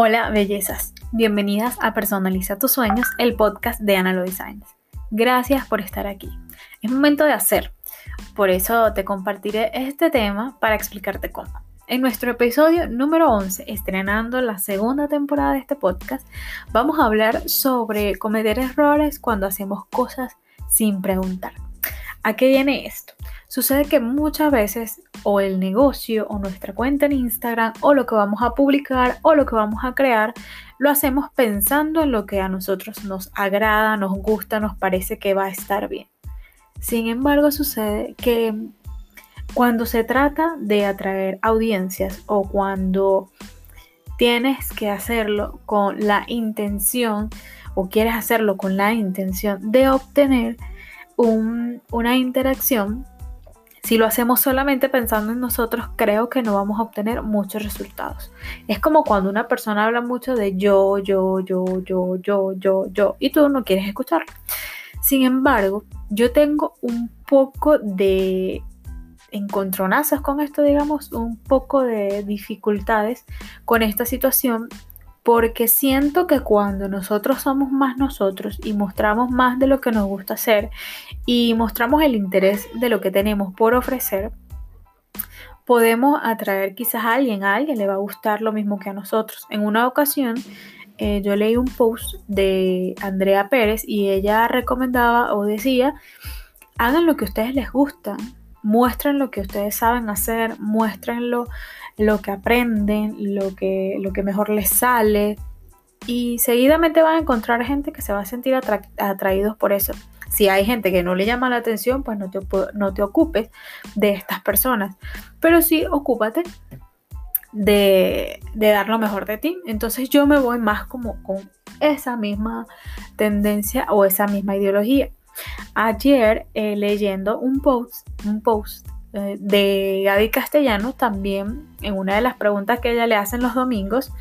Hola, bellezas. Bienvenidas a Personaliza tus sueños, el podcast de Analo Designs. Gracias por estar aquí. Es momento de hacer. Por eso te compartiré este tema para explicarte cómo. En nuestro episodio número 11, estrenando la segunda temporada de este podcast, vamos a hablar sobre cometer errores cuando hacemos cosas sin preguntar. ¿A qué viene esto? Sucede que muchas veces o el negocio o nuestra cuenta en Instagram o lo que vamos a publicar o lo que vamos a crear lo hacemos pensando en lo que a nosotros nos agrada, nos gusta, nos parece que va a estar bien. Sin embargo, sucede que cuando se trata de atraer audiencias o cuando tienes que hacerlo con la intención o quieres hacerlo con la intención de obtener una interacción, si lo hacemos solamente pensando en nosotros, creo que no vamos a obtener muchos resultados. Es como cuando una persona habla mucho de yo, yo, yo, yo, yo, yo, yo, y tú no quieres escucharlo. Sin embargo, yo tengo un poco de encontronazos con esto, digamos, un poco de dificultades con esta situación porque siento que cuando nosotros somos más nosotros y mostramos más de lo que nos gusta hacer y mostramos el interés de lo que tenemos por ofrecer, podemos atraer quizás a alguien, a alguien le va a gustar lo mismo que a nosotros. En una ocasión eh, yo leí un post de Andrea Pérez y ella recomendaba o decía, hagan lo que a ustedes les gusta, muestren lo que ustedes saben hacer, muéstrenlo lo que aprenden, lo que, lo que mejor les sale. Y seguidamente van a encontrar gente que se va a sentir atraídos por eso. Si hay gente que no le llama la atención, pues no te, no te ocupes de estas personas. Pero sí, ocúpate de, de, dar lo mejor de ti. Entonces yo me voy más como con esa misma tendencia o esa misma ideología. Ayer eh, leyendo un post, un post eh, de Gaby Castellano, también en una de las preguntas que ella le hacen los domingos,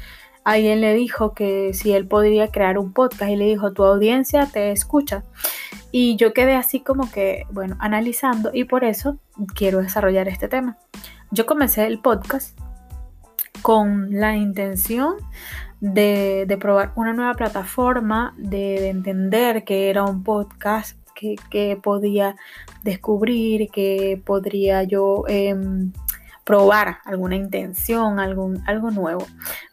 alguien le dijo que si él podría crear un podcast y le dijo, tu audiencia te escucha. Y yo quedé así como que, bueno, analizando y por eso quiero desarrollar este tema. Yo comencé el podcast con la intención de, probar una nueva plataforma, de, entender que era un podcast que, podía descubrir, que podría yo em, probar alguna intención, algún, algo nuevo.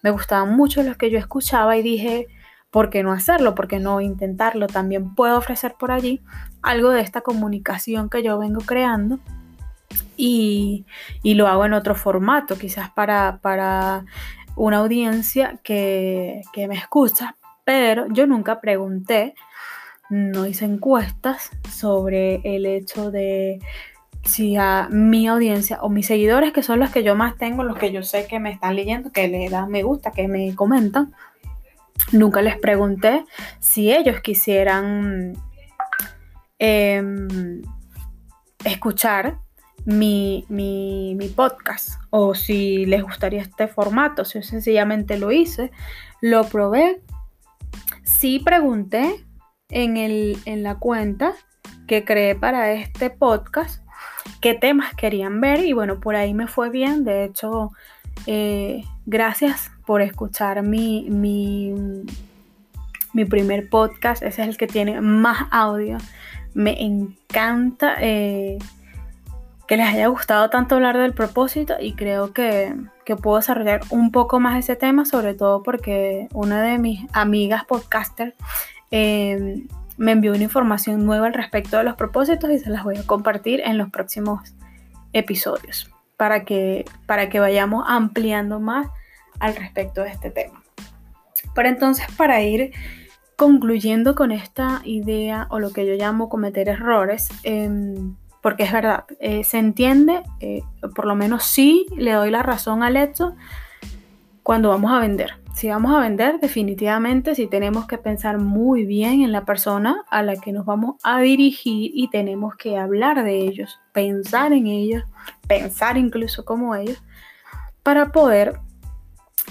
Me gustaban mucho los que yo escuchaba y dije, ¿por qué no hacerlo? ¿Por qué no intentarlo? También puedo ofrecer por allí algo de esta comunicación que yo vengo creando y, lo hago en otro formato, quizás para, para una audiencia que, que me escucha, pero yo nunca pregunté no hice encuestas sobre el hecho de si a mi audiencia o mis seguidores, que son los que yo más tengo, los que yo sé que me están leyendo, que le dan me gusta, que me comentan, nunca les pregunté si ellos quisieran em, escuchar mi, mi, podcast o si les gustaría este formato. Si yo sencillamente lo hice, lo probé. Sí pregunté en, el, en la cuenta que creé para este podcast qué temas querían ver y bueno, por ahí me fue bien. De hecho, eh, gracias por escuchar mi, mi, mi, primer podcast. Ese es el que tiene más audio. Me encanta eh, que les haya gustado tanto hablar del propósito y creo que, que, puedo desarrollar un poco más ese tema, sobre todo porque una de mis amigas podcasters Em, me envió una información nueva al respecto de los propósitos y se las voy a compartir en los próximos episodios para que, para que vayamos ampliando más al respecto de este tema. Pero entonces, para ir concluyendo con esta idea o lo que yo llamo cometer errores, em, porque es verdad, eh, se entiende, eh, por lo menos sí le doy la razón al hecho cuando vamos a vender. Si vamos a vender, definitivamente si tenemos que pensar muy bien en la persona a la que nos vamos a dirigir y tenemos que hablar de ellos, pensar en ellos, pensar incluso como ellos, para poder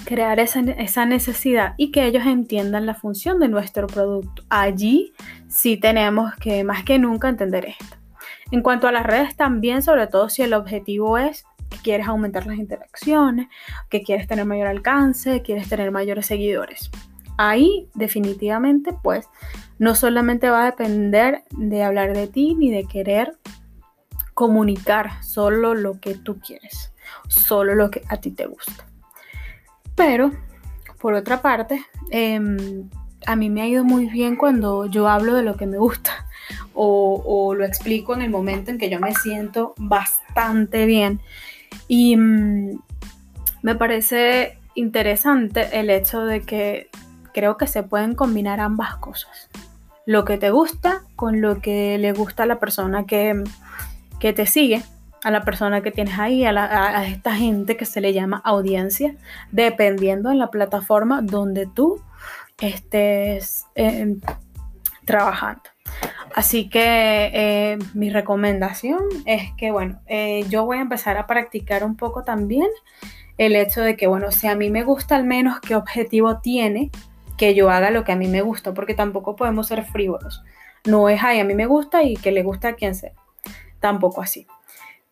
crear esa, necesidad y que ellos entiendan la función de nuestro producto. Allí sí tenemos que más que nunca entender esto. En cuanto a las redes también, sobre todo si el objetivo es quieres aumentar las interacciones, que quieres tener mayor alcance, quieres tener mayores seguidores. Ahí definitivamente pues no solamente va a depender de hablar de ti ni de querer comunicar solo lo que tú quieres, solo lo que a ti te gusta. Pero, por otra parte, em, a mí me ha ido muy bien cuando yo hablo de lo que me gusta o, lo explico en el momento en que yo me siento bastante bien. Y mm, me parece interesante el hecho de que creo que se pueden combinar ambas cosas. Lo que te gusta con lo que le gusta a la persona que, te sigue, a la persona que tienes ahí, a, esta gente que se le llama audiencia, dependiendo de la plataforma donde tú estés eh, trabajando. Así que eh, mi recomendación es que, bueno, eh, yo voy a empezar a practicar un poco también el hecho de que, bueno, si a mí me gusta al menos qué objetivo tiene que yo haga lo que a mí me gusta, porque tampoco podemos ser frívolos. No es, ay, a mí me gusta y que le gusta a quien sea. Tampoco así.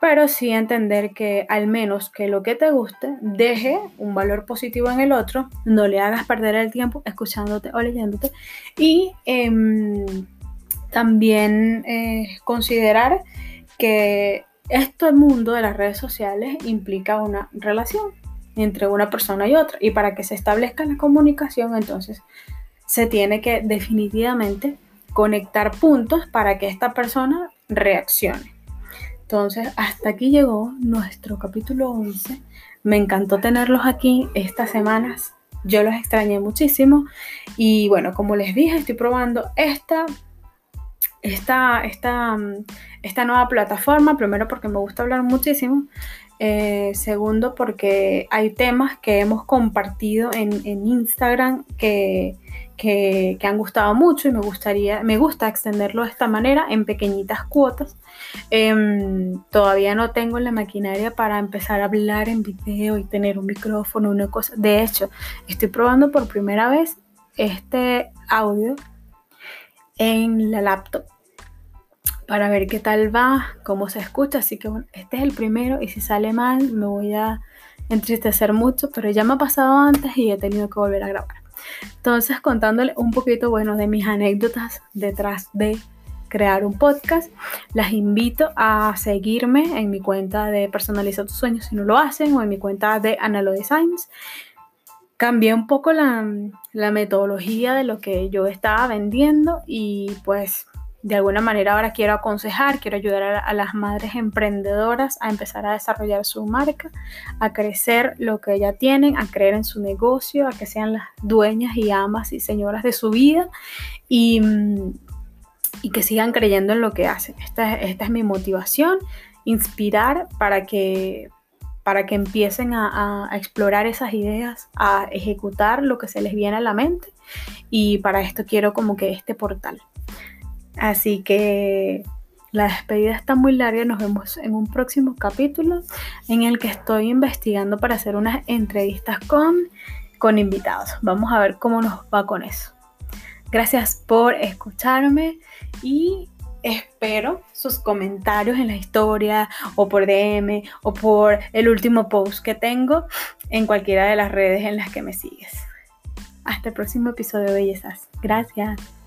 Pero sí entender que al menos que lo que te guste deje un valor positivo en el otro, no le hagas perder el tiempo escuchándote o leyéndote. Y em, también eh, considerar que este mundo de las redes sociales implica una relación entre una persona y otra. Y para que se establezca la comunicación, entonces se tiene que definitivamente conectar puntos para que esta persona reaccione. Entonces, hasta aquí llegó nuestro capítulo 11. Me encantó tenerlos aquí estas semanas. Yo los extrañé muchísimo. Y bueno, como les dije, estoy probando esta esta, esta, esta, nueva plataforma, primero porque me gusta hablar muchísimo eh, segundo, porque hay temas que hemos compartido en, Instagram que, han gustado mucho y me gustaría, me gusta extenderlo de esta manera en pequeñitas cuotas. Em, todavía no tengo la maquinaria para empezar a hablar en video y tener un micrófono, una cosa. De hecho, estoy probando por primera vez este audio en la laptop para ver qué tal va, cómo se escucha. Así que bueno, este es el primero y si sale mal me voy a entristecer mucho, pero ya me ha pasado antes y he tenido que volver a grabar. Entonces contándole un poquito, bueno, de mis anécdotas detrás de crear un podcast, las invito a seguirme en mi cuenta de Personaliza tus sueños si no lo hacen o en mi cuenta de Analo Designs. Cambié un poco la, la metodología de lo que yo estaba vendiendo y pues de alguna manera ahora quiero aconsejar, quiero ayudar a, las madres emprendedoras a empezar a desarrollar su marca, a crecer lo que ya tienen, a creer en su negocio, a que sean las dueñas y amas y señoras de su vida y, que sigan creyendo en lo que hacen. Esta, es mi motivación, inspirar para que, para que empiecen a, a, explorar esas ideas, a ejecutar lo que se les viene a la mente y para esto quiero como que este portal. Así que la despedida está muy larga. Nos vemos en un próximo capítulo en el que estoy investigando para hacer unas entrevistas con, con invitados. Vamos a ver cómo nos va con eso. Gracias por escucharme y espero sus comentarios en la historia o por DM o por el último post que tengo en cualquiera de las redes en las que me sigues. Hasta el próximo episodio, bellezas. Gracias.